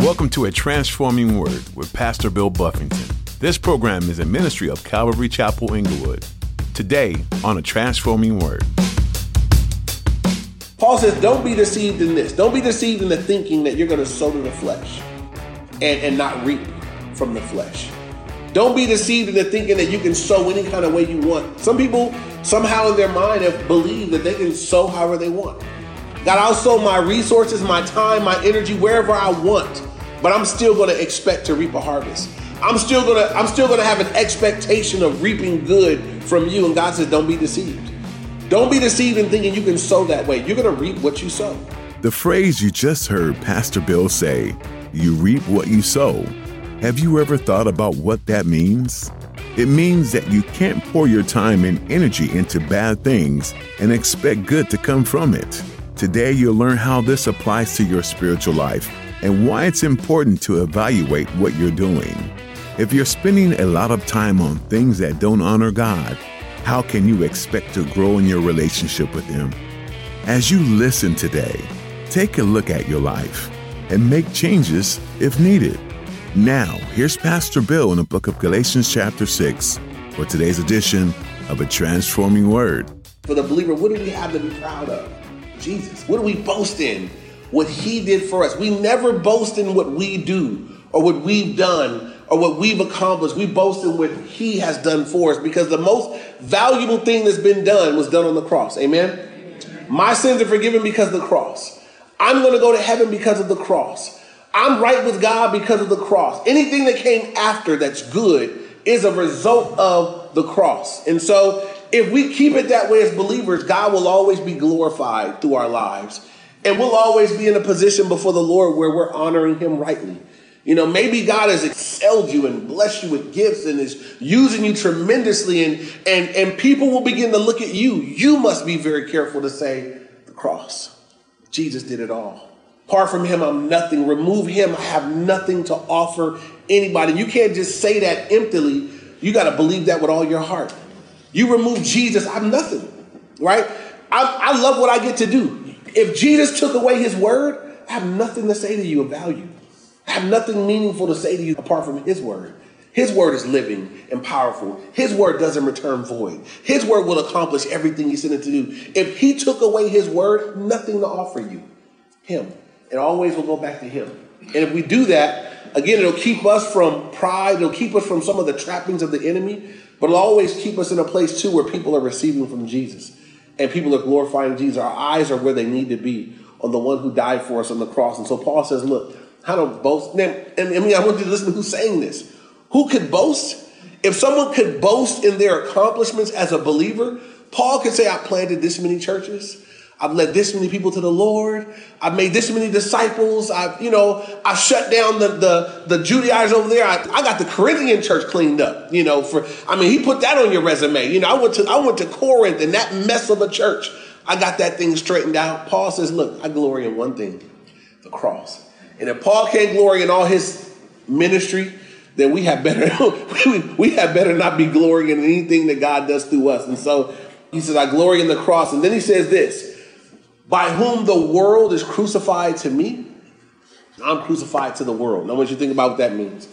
Welcome to A Transforming Word with Pastor Bill Buffington. This program is a ministry of Calvary Chapel Inglewood. Today on A Transforming Word. Paul says, don't be deceived in this. Don't be deceived in the thinking that you're going to sow to the flesh and, and not reap from the flesh. Don't be deceived in the thinking that you can sow any kind of way you want. Some people somehow in their mind have believed that they can sow however they want. God, I'll sow my resources, my time, my energy wherever I want, but I'm still going to expect to reap a harvest. I'm still gonna I'm still gonna have an expectation of reaping good from you. And God says, don't be deceived. Don't be deceived in thinking you can sow that way. You're gonna reap what you sow. The phrase you just heard Pastor Bill say, you reap what you sow. Have you ever thought about what that means? It means that you can't pour your time and energy into bad things and expect good to come from it. Today, you'll learn how this applies to your spiritual life and why it's important to evaluate what you're doing. If you're spending a lot of time on things that don't honor God, how can you expect to grow in your relationship with Him? As you listen today, take a look at your life and make changes if needed. Now, here's Pastor Bill in the book of Galatians, chapter 6, for today's edition of A Transforming Word. For the believer, what do we have to be proud of? Jesus. What do we boast in? What He did for us. We never boast in what we do or what we've done or what we've accomplished. We boast in what He has done for us because the most valuable thing that's been done was done on the cross. Amen? Amen. My sins are forgiven because of the cross. I'm going to go to heaven because of the cross. I'm right with God because of the cross. Anything that came after that's good is a result of the cross. And so, if we keep it that way as believers, God will always be glorified through our lives. And we'll always be in a position before the Lord where we're honoring Him rightly. You know, maybe God has excelled you and blessed you with gifts and is using you tremendously, and, and, and people will begin to look at you. You must be very careful to say, the cross. Jesus did it all. Apart from him, I'm nothing. Remove him, I have nothing to offer anybody. You can't just say that emptily. You got to believe that with all your heart. You remove Jesus, I'm nothing, right? I, I love what I get to do. If Jesus took away his word, I have nothing to say to you of value. I have nothing meaningful to say to you apart from His word. His word is living and powerful. His word doesn't return void. His word will accomplish everything He sent it to do. If He took away His word, nothing to offer you. Him. It always will go back to Him. And if we do that, again, it'll keep us from pride. It'll keep us from some of the trappings of the enemy. But it'll always keep us in a place, too, where people are receiving from Jesus. And people are glorifying Jesus. Our eyes are where they need to be on the one who died for us on the cross. And so Paul says, look, how to boast. And, I mean, I want you to listen to who's saying this. Who could boast? If someone could boast in their accomplishments as a believer, Paul could say, I planted this many churches. I've led this many people to the Lord. I've made this many disciples. I've, you know, I shut down the, the, the Judaizers over there. I, I got the Corinthian church cleaned up, you know, for, I mean, he put that on your resume. You know, I went to, I went to Corinth and that mess of a church. I got that thing straightened out. Paul says, look, I glory in one thing, the cross. And if Paul can't glory in all his ministry, then we have better we have better not be glorying in anything that God does through us. And so he says, I glory in the cross. And then he says this by whom the world is crucified to me, I'm crucified to the world. Now, I want you to think about what that means.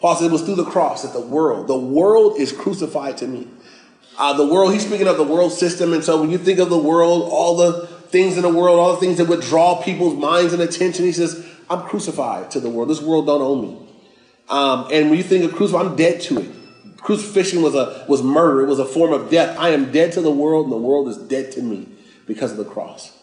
Paul said it was through the cross that the world, the world is crucified to me. Uh, the world, he's speaking of the world system. And so when you think of the world, all the things in the world, all the things that would draw people's minds and attention, he says, I'm crucified to the world. This world don't own me. Um, and when you think of crucifix, I'm dead to it. Crucifixion was a was murder. It was a form of death. I am dead to the world, and the world is dead to me because of the cross.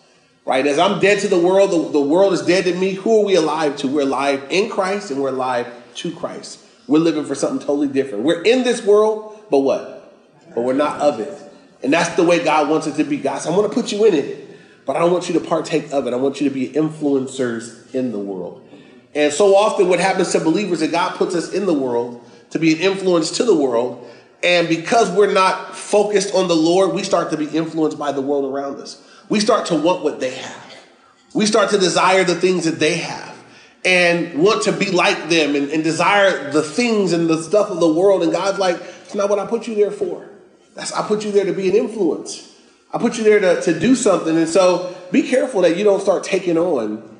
Right? As I'm dead to the world, the, the world is dead to me. Who are we alive to? We're alive in Christ, and we're alive to Christ. We're living for something totally different. We're in this world, but what? But we're not of it. And that's the way God wants it to be. God said, I'm going to put you in it, but I don't want you to partake of it. I want you to be influencers in the world. And so often, what happens to believers is that God puts us in the world to be an influence to the world. And because we're not focused on the Lord, we start to be influenced by the world around us. We start to want what they have. We start to desire the things that they have and want to be like them and, and desire the things and the stuff of the world. And God's like, it's not what I put you there for. That's, I put you there to be an influence. I put you there to, to do something. And so be careful that you don't start taking on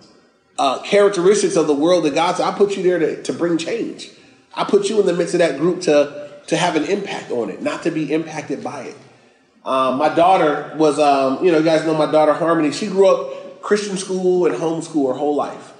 uh, characteristics of the world that God said, I put you there to, to bring change. I put you in the midst of that group to, to have an impact on it, not to be impacted by it. Um, my daughter was, um, you know, you guys know my daughter Harmony. She grew up Christian school and homeschool her whole life.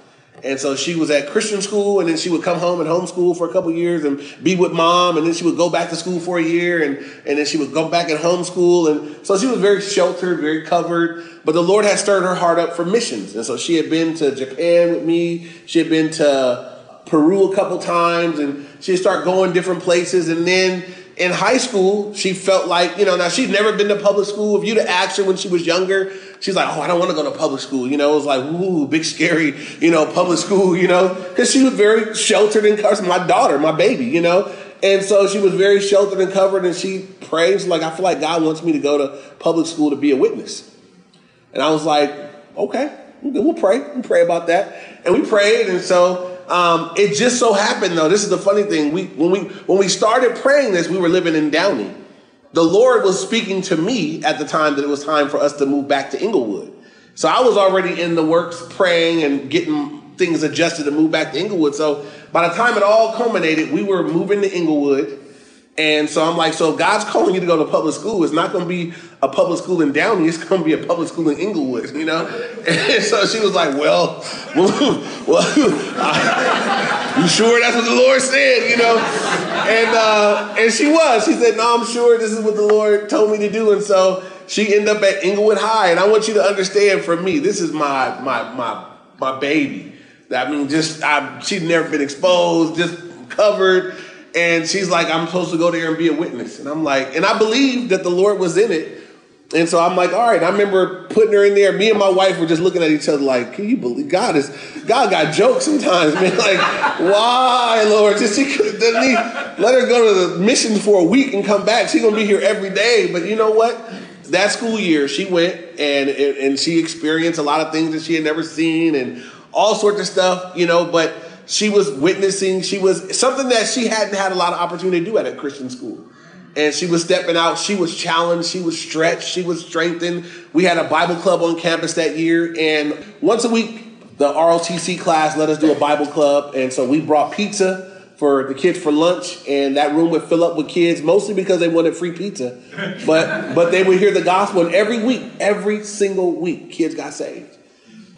And so she was at Christian school, and then she would come home and homeschool for a couple years and be with mom, and then she would go back to school for a year, and, and then she would go back and homeschool. And so she was very sheltered, very covered. But the Lord had stirred her heart up for missions. And so she had been to Japan with me, she had been to Peru a couple times, and she'd start going different places. And then in high school, she felt like, you know, now she'd never been to public school. If you'd asked her when she was younger, she's like, oh, I don't want to go to public school. You know, it was like, ooh, big scary, you know, public school, you know, because she was very sheltered and covered. My daughter, my baby, you know. And so she was very sheltered and covered, and she prays like, I feel like God wants me to go to public school to be a witness. And I was like, okay, we'll pray. We'll pray about that. And we prayed, and so um, it just so happened, though. This is the funny thing. We when we when we started praying this, we were living in Downey. The Lord was speaking to me at the time that it was time for us to move back to Inglewood. So I was already in the works, praying and getting things adjusted to move back to Inglewood. So by the time it all culminated, we were moving to Inglewood. And so I'm like, so God's calling you to go to public school, it's not going to be a public school in Downey, it's going to be a public school in Inglewood, you know? And so she was like, well, well, you sure that's what the Lord said, you know? And, uh, and she was. She said, no, I'm sure this is what the Lord told me to do. And so she ended up at Inglewood High. And I want you to understand for me, this is my, my, my, my baby. I mean, just, I, she'd never been exposed, just covered and she's like, I'm supposed to go there and be a witness. And I'm like, and I believe that the Lord was in it. And so I'm like, all right. I remember putting her in there. Me and my wife were just looking at each other like, can you believe God is God got jokes sometimes, man? Like, why, Lord? Just she he let her go to the mission for a week and come back. She's gonna be here every day. But you know what? That school year, she went and and she experienced a lot of things that she had never seen and all sorts of stuff, you know, but she was witnessing. She was something that she hadn't had a lot of opportunity to do at a Christian school. And she was stepping out. She was challenged. She was stretched. She was strengthened. We had a Bible club on campus that year. And once a week, the ROTC class let us do a Bible club. And so we brought pizza for the kids for lunch, and that room would fill up with kids, mostly because they wanted free pizza. But but they would hear the gospel, and every week, every single week, kids got saved.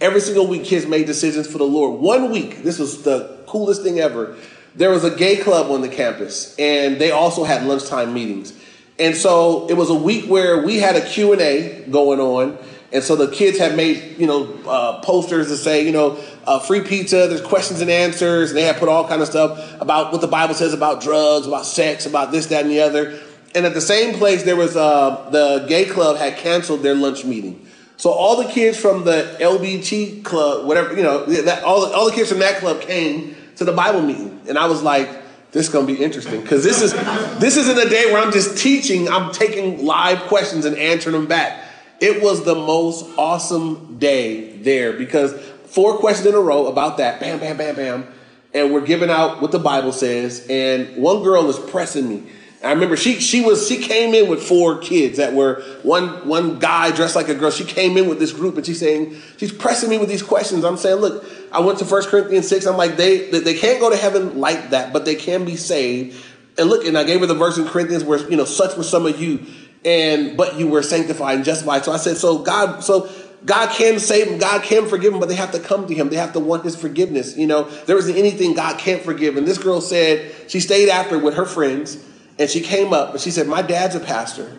Every single week, kids made decisions for the Lord. One week, this was the coolest thing ever. There was a gay club on the campus, and they also had lunchtime meetings. And so it was a week where we had a Q&A going on. And so the kids had made, you know, uh, posters to say, you know, uh, free pizza, there's questions and answers. And they had put all kind of stuff about what the Bible says about drugs, about sex, about this, that, and the other. And at the same place, there was uh, the gay club had canceled their lunch meeting. So all the kids from the LBT club, whatever you know, that, all the, all the kids from that club came to the Bible meeting, and I was like, "This is gonna be interesting because this is this isn't a day where I'm just teaching. I'm taking live questions and answering them back." It was the most awesome day there because four questions in a row about that, bam, bam, bam, bam, and we're giving out what the Bible says, and one girl is pressing me. I remember she she was she came in with four kids that were one one guy dressed like a girl. She came in with this group and she's saying she's pressing me with these questions. I'm saying, look, I went to First Corinthians six. I'm like they they can't go to heaven like that, but they can be saved. And look, and I gave her the verse in Corinthians where you know such were some of you, and but you were sanctified and justified. So I said, so God, so God can save them, God can forgive them, but they have to come to Him. They have to want His forgiveness. You know, there isn't anything God can't forgive. And this girl said she stayed after with her friends and she came up and she said, My dad's a pastor.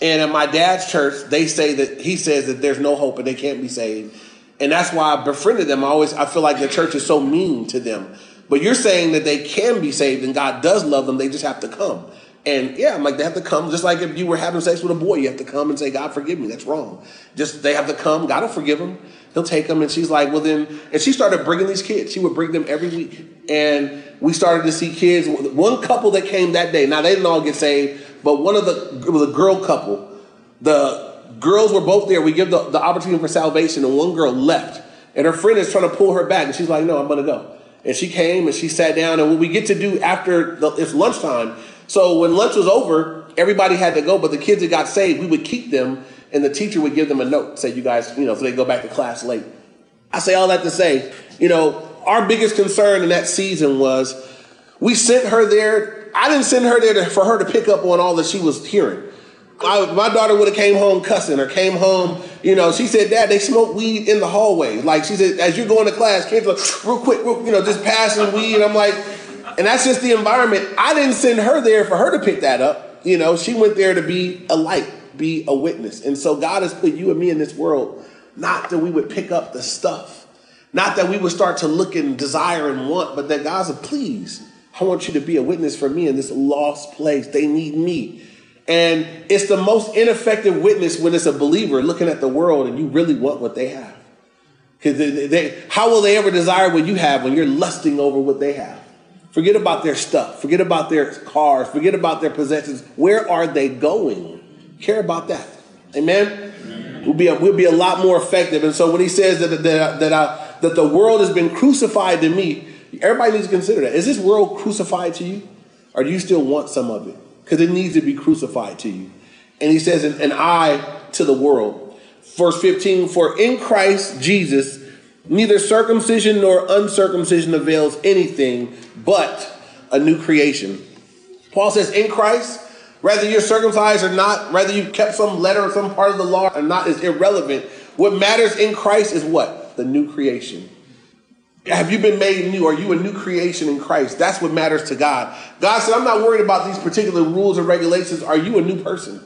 And in my dad's church, they say that he says that there's no hope and they can't be saved. And that's why I befriended them. I always I feel like the church is so mean to them. But you're saying that they can be saved and God does love them, they just have to come. And yeah, I'm like, they have to come. Just like if you were having sex with a boy, you have to come and say, God, forgive me. That's wrong. Just they have to come. God will forgive them. He'll take them. And she's like, well, then, and she started bringing these kids. She would bring them every week. And we started to see kids. One couple that came that day, now they didn't all get saved, but one of the, it was a girl couple. The girls were both there. We give the, the opportunity for salvation, and one girl left. And her friend is trying to pull her back. And she's like, no, I'm going to go. And she came and she sat down. And what we get to do after the, it's lunchtime. So when lunch was over, everybody had to go, but the kids that got saved, we would keep them and the teacher would give them a note, say, you guys, you know, so they go back to class late. I say all that to say, you know, our biggest concern in that season was we sent her there. I didn't send her there to, for her to pick up on all that she was hearing. I, my daughter would have came home cussing or came home, you know, she said, Dad, they smoke weed in the hallway. Like she said, as you're going to class, kids like, real quick, real, you know, just passing weed. And I'm like, and that's just the environment. I didn't send her there for her to pick that up. You know, she went there to be a light, be a witness. And so God has put you and me in this world, not that we would pick up the stuff, not that we would start to look and desire and want, but that God's a please. I want you to be a witness for me in this lost place. They need me. And it's the most ineffective witness when it's a believer looking at the world and you really want what they have. Because they, they, how will they ever desire what you have when you're lusting over what they have? Forget about their stuff. Forget about their cars. Forget about their possessions. Where are they going? Care about that. Amen. We'll be a, we'll be a lot more effective. And so when he says that that that, I, that the world has been crucified to me, everybody needs to consider that. Is this world crucified to you, or do you still want some of it? because it needs to be crucified to you. And he says, and I to the world. Verse 15, for in Christ Jesus, neither circumcision nor uncircumcision avails anything but a new creation. Paul says, in Christ, whether you're circumcised or not, whether you've kept some letter or some part of the law or not, is irrelevant. What matters in Christ is what? The new creation. Have you been made new? Are you a new creation in Christ? That's what matters to God. God said, I'm not worried about these particular rules and regulations. Are you a new person?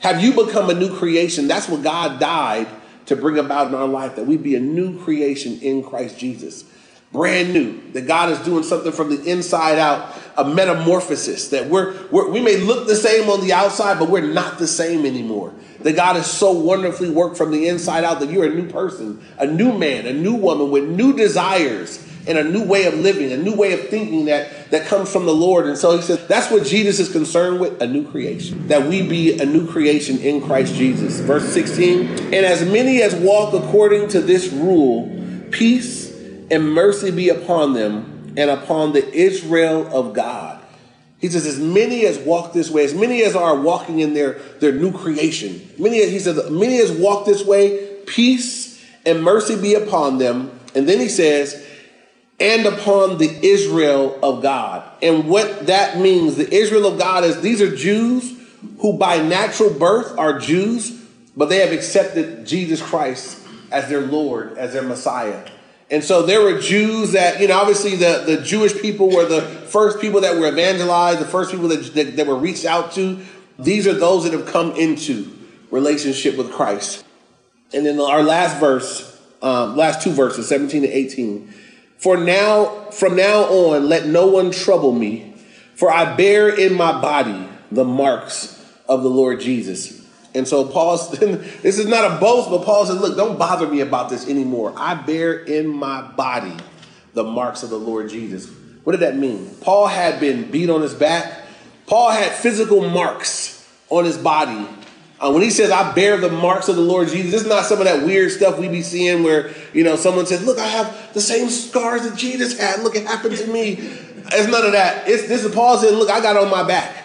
Have you become a new creation? That's what God died to bring about in our life, that we be a new creation in Christ Jesus. Brand new. That God is doing something from the inside out, a metamorphosis. That we're, we're we may look the same on the outside, but we're not the same anymore that God has so wonderfully worked from the inside out that you're a new person, a new man, a new woman with new desires and a new way of living, a new way of thinking that, that comes from the Lord. And so he says that's what Jesus is concerned with a new creation, that we be a new creation in Christ Jesus. Verse 16, and as many as walk according to this rule, peace and mercy be upon them and upon the Israel of God. He says, as many as walk this way, as many as are walking in their, their new creation, many, he says, many as walk this way, peace and mercy be upon them. And then he says, and upon the Israel of God. And what that means, the Israel of God is these are Jews who by natural birth are Jews, but they have accepted Jesus Christ as their Lord, as their Messiah. And so there were Jews that, you know, obviously the, the Jewish people were the first people that were evangelized, the first people that, that, that were reached out to. These are those that have come into relationship with Christ. And then our last verse, um, last two verses, 17 to 18. For now, from now on, let no one trouble me, for I bear in my body the marks of the Lord Jesus. And so Paul, this is not a boast, but Paul said, look, don't bother me about this anymore. I bear in my body the marks of the Lord Jesus. What did that mean? Paul had been beat on his back. Paul had physical marks on his body. Uh, when he says, I bear the marks of the Lord Jesus, this is not some of that weird stuff we be seeing where, you know, someone says, look, I have the same scars that Jesus had. Look, it happened to me. It's none of that. It's, this is Paul saying, look, I got on my back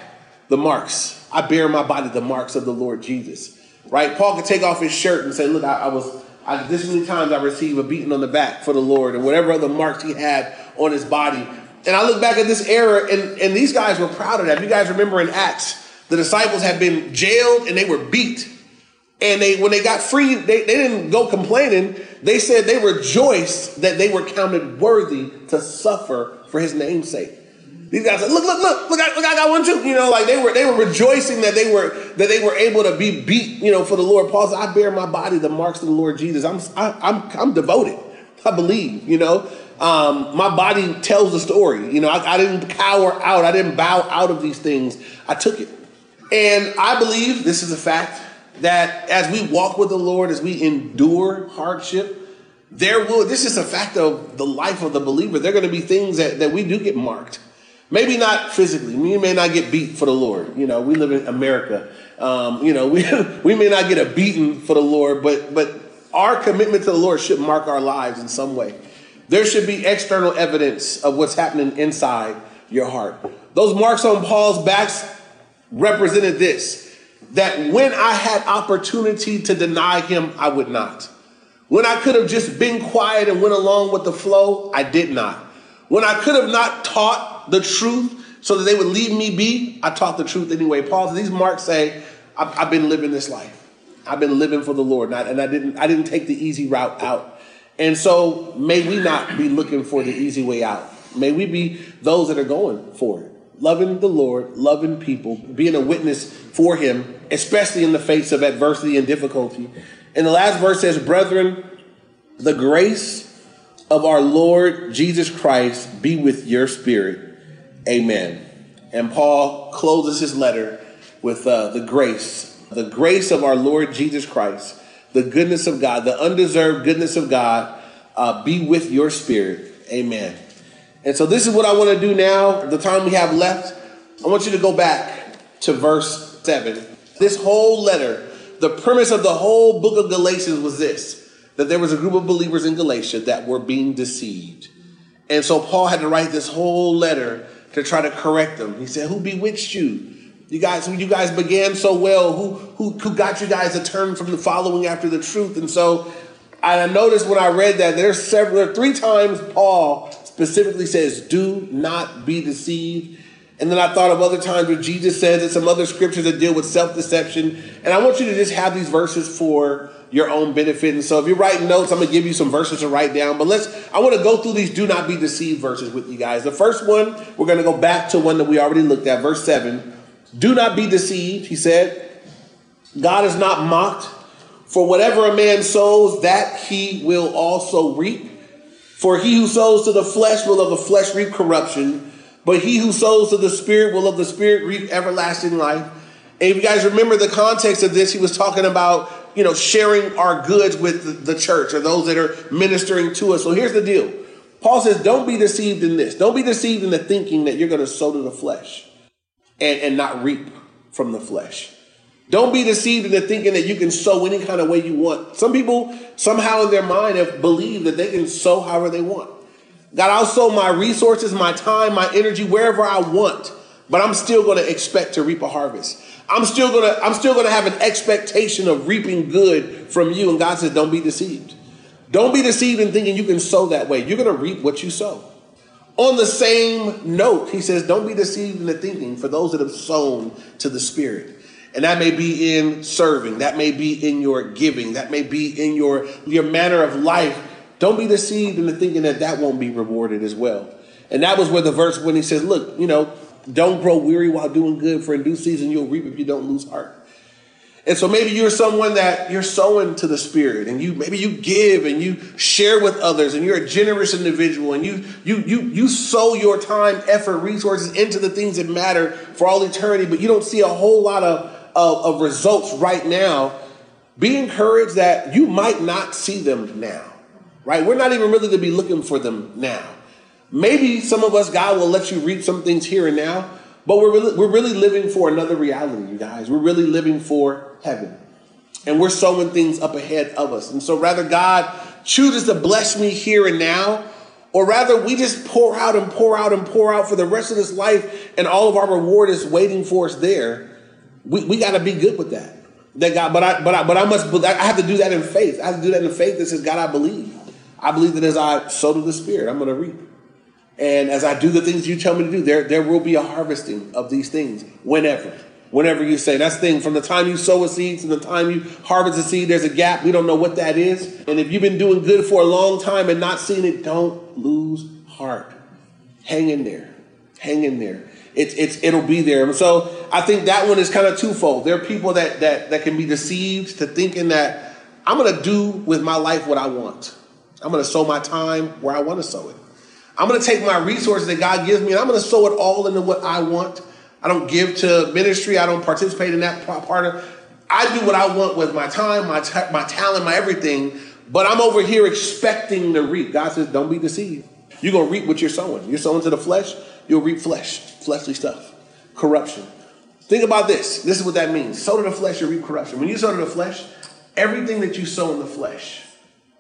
the marks. I bear in my body the marks of the Lord Jesus. Right? Paul could take off his shirt and say, Look, I, I was, I, this many times I received a beating on the back for the Lord, and whatever other marks he had on his body. And I look back at this era, and, and these guys were proud of that. You guys remember in Acts, the disciples had been jailed and they were beat. And they, when they got free, they, they didn't go complaining. They said they rejoiced that they were counted worthy to suffer for his name's sake. These guys said, look, look, look, look, I, look, I got one too. You know, like they were they were rejoicing that they were that they were able to be beat, you know, for the Lord. Paul said, I bear my body the marks of the Lord Jesus. I'm I, am i I'm I'm devoted. I believe, you know. Um, my body tells the story. You know, I, I didn't cower out, I didn't bow out of these things. I took it. And I believe this is a fact that as we walk with the Lord, as we endure hardship, there will this is a fact of the life of the believer. There are going to be things that, that we do get marked. Maybe not physically. We may not get beat for the Lord. You know, we live in America. Um, you know, we, we may not get a beating for the Lord, but but our commitment to the Lord should mark our lives in some way. There should be external evidence of what's happening inside your heart. Those marks on Paul's backs represented this that when I had opportunity to deny him, I would not. When I could have just been quiet and went along with the flow, I did not. When I could have not taught the truth so that they would leave me be, I taught the truth anyway. Paul, these marks say, I've, I've been living this life. I've been living for the Lord, and I, and I didn't. I didn't take the easy route out. And so, may we not be looking for the easy way out. May we be those that are going for it, loving the Lord, loving people, being a witness for Him, especially in the face of adversity and difficulty. And the last verse says, "Brethren, the grace of our Lord Jesus Christ be with your spirit." Amen. And Paul closes his letter with uh, the grace, the grace of our Lord Jesus Christ, the goodness of God, the undeserved goodness of God uh, be with your spirit. Amen. And so this is what I want to do now. The time we have left, I want you to go back to verse 7. This whole letter, the premise of the whole book of Galatians was this that there was a group of believers in Galatia that were being deceived. And so Paul had to write this whole letter to try to correct them. He said, Who bewitched you? You guys, you guys began so well. Who, who, who got you guys to turn from the following after the truth? And so I noticed when I read that there's several, three times Paul specifically says, Do not be deceived. And then I thought of other times where Jesus says and some other scriptures that deal with self deception. And I want you to just have these verses for your own benefit. And so if you're writing notes, I'm going to give you some verses to write down. But let's, I want to go through these do not be deceived verses with you guys. The first one, we're going to go back to one that we already looked at, verse 7. Do not be deceived, he said. God is not mocked. For whatever a man sows, that he will also reap. For he who sows to the flesh will of the flesh reap corruption, but he who sows to the spirit will of the spirit reap everlasting life. And if you guys remember the context of this, he was talking about you know, sharing our goods with the church or those that are ministering to us. So here's the deal. Paul says, don't be deceived in this. Don't be deceived in the thinking that you're going to sow to the flesh and, and not reap from the flesh. Don't be deceived in the thinking that you can sow any kind of way you want. Some people somehow in their mind have believed that they can sow however they want. God, I'll sow my resources, my time, my energy, wherever I want, but I'm still going to expect to reap a harvest. I'm still gonna I'm still gonna have an expectation of reaping good from you. And God says, don't be deceived. Don't be deceived in thinking you can sow that way. You're gonna reap what you sow. On the same note, he says, don't be deceived in the thinking for those that have sown to the Spirit. And that may be in serving, that may be in your giving, that may be in your, your manner of life. Don't be deceived into thinking that that won't be rewarded as well. And that was where the verse when he says, look, you know, don't grow weary while doing good, for in due season you'll reap if you don't lose heart. And so maybe you're someone that you're sowing to the spirit and you maybe you give and you share with others and you're a generous individual and you you you you sow your time, effort, resources into the things that matter for all eternity, but you don't see a whole lot of, of, of results right now. Be encouraged that you might not see them now. Right? We're not even really to be looking for them now. Maybe some of us, God will let you reap some things here and now, but we're really, we're really living for another reality, you guys. We're really living for heaven. And we're sowing things up ahead of us. And so rather God chooses to bless me here and now, or rather we just pour out and pour out and pour out for the rest of this life, and all of our reward is waiting for us there. We, we got to be good with that. That God, but I, but I, but I must, I have to do that in faith. I have to do that in faith that says, God, I believe. I believe that as I sow to the Spirit, I'm going to reap. And as I do the things you tell me to do, there, there will be a harvesting of these things whenever. Whenever you say that's the thing, from the time you sow a seed to the time you harvest a seed, there's a gap. We don't know what that is. And if you've been doing good for a long time and not seeing it, don't lose heart. Hang in there. Hang in there. It's it's it'll be there. So I think that one is kind of twofold. There are people that that that can be deceived to thinking that I'm gonna do with my life what I want. I'm gonna sow my time where I want to sow it. I'm going to take my resources that God gives me and I'm going to sow it all into what I want. I don't give to ministry. I don't participate in that part of. I do what I want with my time, my my talent, my everything. But I'm over here expecting to reap. God says, "Don't be deceived. You're gonna reap what you're sowing. You're sowing to the flesh. You'll reap flesh, fleshly stuff, corruption. Think about this. This is what that means. Sow to the flesh, you reap corruption. When you sow to the flesh, everything that you sow in the flesh,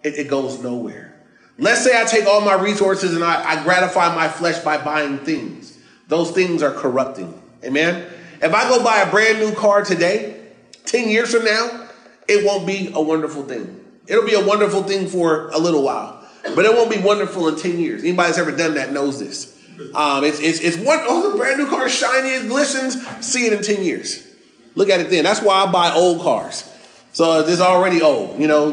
it, it goes nowhere. Let's say I take all my resources and I, I gratify my flesh by buying things. Those things are corrupting. Amen. If I go buy a brand new car today, 10 years from now, it won't be a wonderful thing. It'll be a wonderful thing for a little while, but it won't be wonderful in 10 years. Anybody that's ever done that knows this. Um, it's, it's, it's one, oh, the brand new car, shiny, it glistens. See it in 10 years. Look at it then. That's why I buy old cars. So it's already old, you know.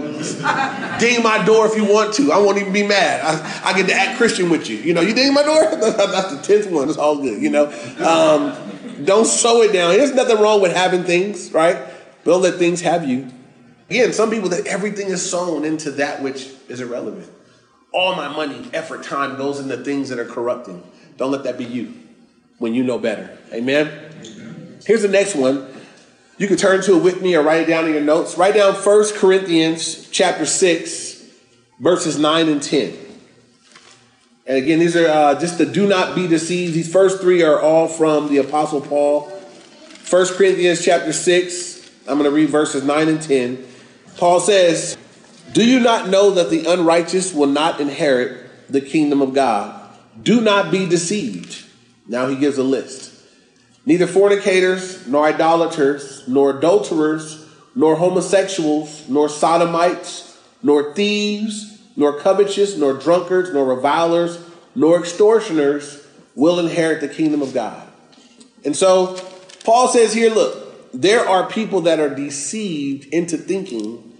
ding my door if you want to. I won't even be mad. I, I get to act Christian with you. You know, you ding my door? That's the tenth one. It's all good, you know. Um, don't slow it down. There's nothing wrong with having things, right? Don't let things have you. Again, some people that everything is sown into that which is irrelevant. All my money, effort, time goes into things that are corrupting. Don't let that be you when you know better. Amen. Here's the next one. You can turn to it with me or write it down in your notes. Write down 1 Corinthians chapter 6, verses 9 and 10. And again, these are uh, just the do not be deceived. These first three are all from the Apostle Paul. 1 Corinthians chapter 6, I'm going to read verses 9 and 10. Paul says, Do you not know that the unrighteous will not inherit the kingdom of God? Do not be deceived. Now he gives a list. Neither fornicators, nor idolaters, nor adulterers, nor homosexuals, nor sodomites, nor thieves, nor covetous, nor drunkards, nor revilers, nor extortioners will inherit the kingdom of God. And so Paul says here, look, there are people that are deceived into thinking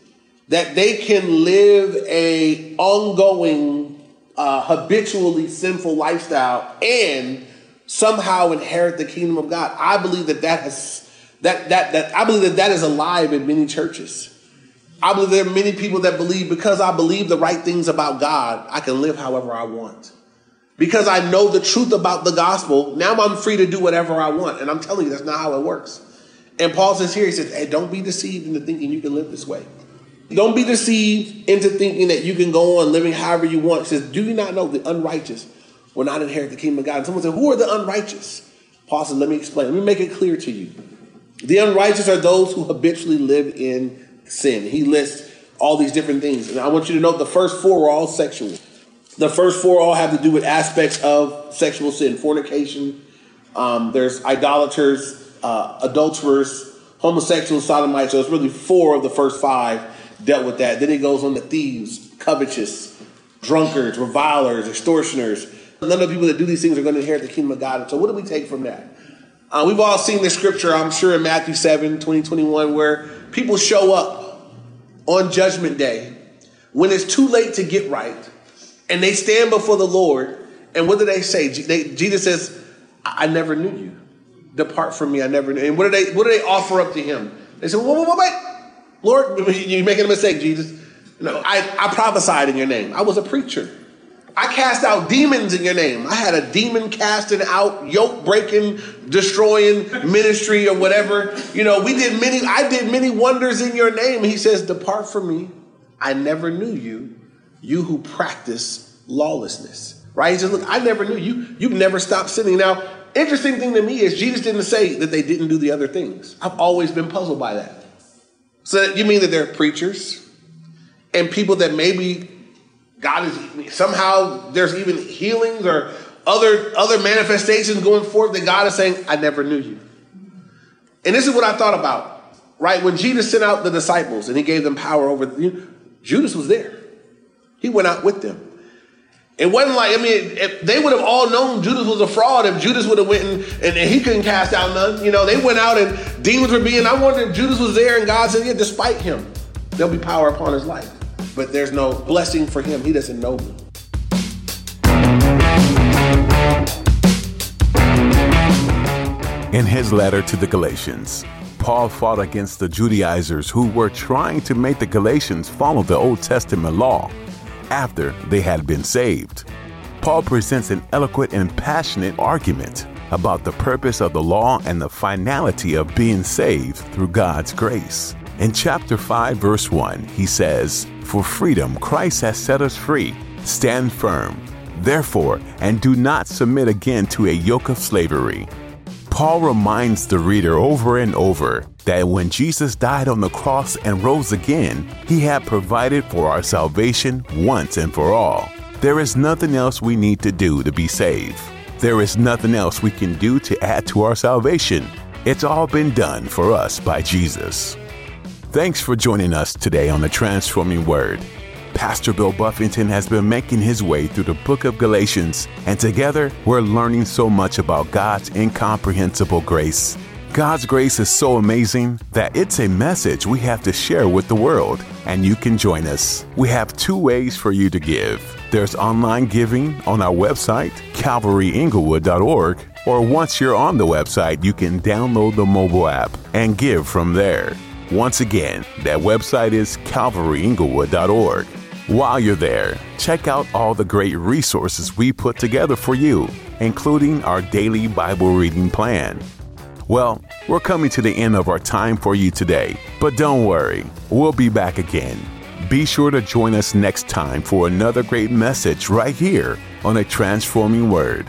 that they can live a ongoing, uh, habitually sinful lifestyle and somehow inherit the kingdom of God. I believe that that has that that that I believe that that is alive in many churches. I believe there are many people that believe because I believe the right things about God, I can live however I want. Because I know the truth about the gospel, now I'm free to do whatever I want. And I'm telling you, that's not how it works. And Paul says here, he says, hey, don't be deceived into thinking you can live this way. Don't be deceived into thinking that you can go on living however you want. He says, do you not know the unrighteous will not inherit the kingdom of God. And someone said, Who are the unrighteous? Paul said, Let me explain. Let me make it clear to you. The unrighteous are those who habitually live in sin. He lists all these different things. And I want you to note the first four are all sexual. The first four all have to do with aspects of sexual sin fornication, um, there's idolaters, uh, adulterers, homosexuals, sodomites. So it's really four of the first five dealt with that. Then it goes on to thieves, covetous, drunkards, revilers, extortioners, None of the people that do these things are going to inherit the kingdom of God. So, what do we take from that? Uh, we've all seen the scripture, I'm sure, in Matthew 7 20, 21, where people show up on judgment day when it's too late to get right and they stand before the Lord. And what do they say? They, Jesus says, I never knew you. Depart from me, I never knew. And what do they what do they offer up to him? They say, wait. Lord, you're making a mistake, Jesus. No, I, I prophesied in your name. I was a preacher. I cast out demons in your name. I had a demon casting out, yoke breaking, destroying ministry or whatever. You know, we did many, I did many wonders in your name. He says, Depart from me. I never knew you, you who practice lawlessness. Right? He says, Look, I never knew you. You've never stopped sinning. Now, interesting thing to me is Jesus didn't say that they didn't do the other things. I've always been puzzled by that. So you mean that they're preachers and people that maybe God is somehow there's even healings or other other manifestations going forth that God is saying, I never knew you. And this is what I thought about, right? When Jesus sent out the disciples and he gave them power over Judas was there. He went out with them. It wasn't like, I mean, they would have all known Judas was a fraud if Judas would have went and, and, and, he couldn't cast out none. You know, they went out and demons were being, I wonder if Judas was there and God said, yeah, despite him, there'll be power upon his life but there's no blessing for him. He doesn't know me. In his letter to the Galatians, Paul fought against the Judaizers who were trying to make the Galatians follow the Old Testament law after they had been saved. Paul presents an eloquent and passionate argument about the purpose of the law and the finality of being saved through God's grace. In chapter 5, verse 1, he says, For freedom Christ has set us free. Stand firm, therefore, and do not submit again to a yoke of slavery. Paul reminds the reader over and over that when Jesus died on the cross and rose again, he had provided for our salvation once and for all. There is nothing else we need to do to be saved. There is nothing else we can do to add to our salvation. It's all been done for us by Jesus. Thanks for joining us today on the Transforming Word. Pastor Bill Buffington has been making his way through the book of Galatians, and together we're learning so much about God's incomprehensible grace. God's grace is so amazing that it's a message we have to share with the world, and you can join us. We have two ways for you to give. There's online giving on our website, calvaryinglewood.org, or once you're on the website, you can download the mobile app and give from there. Once again, that website is calvaryinglewood.org. While you're there, check out all the great resources we put together for you, including our daily Bible reading plan. Well, we're coming to the end of our time for you today, but don't worry, we'll be back again. Be sure to join us next time for another great message right here on a transforming word.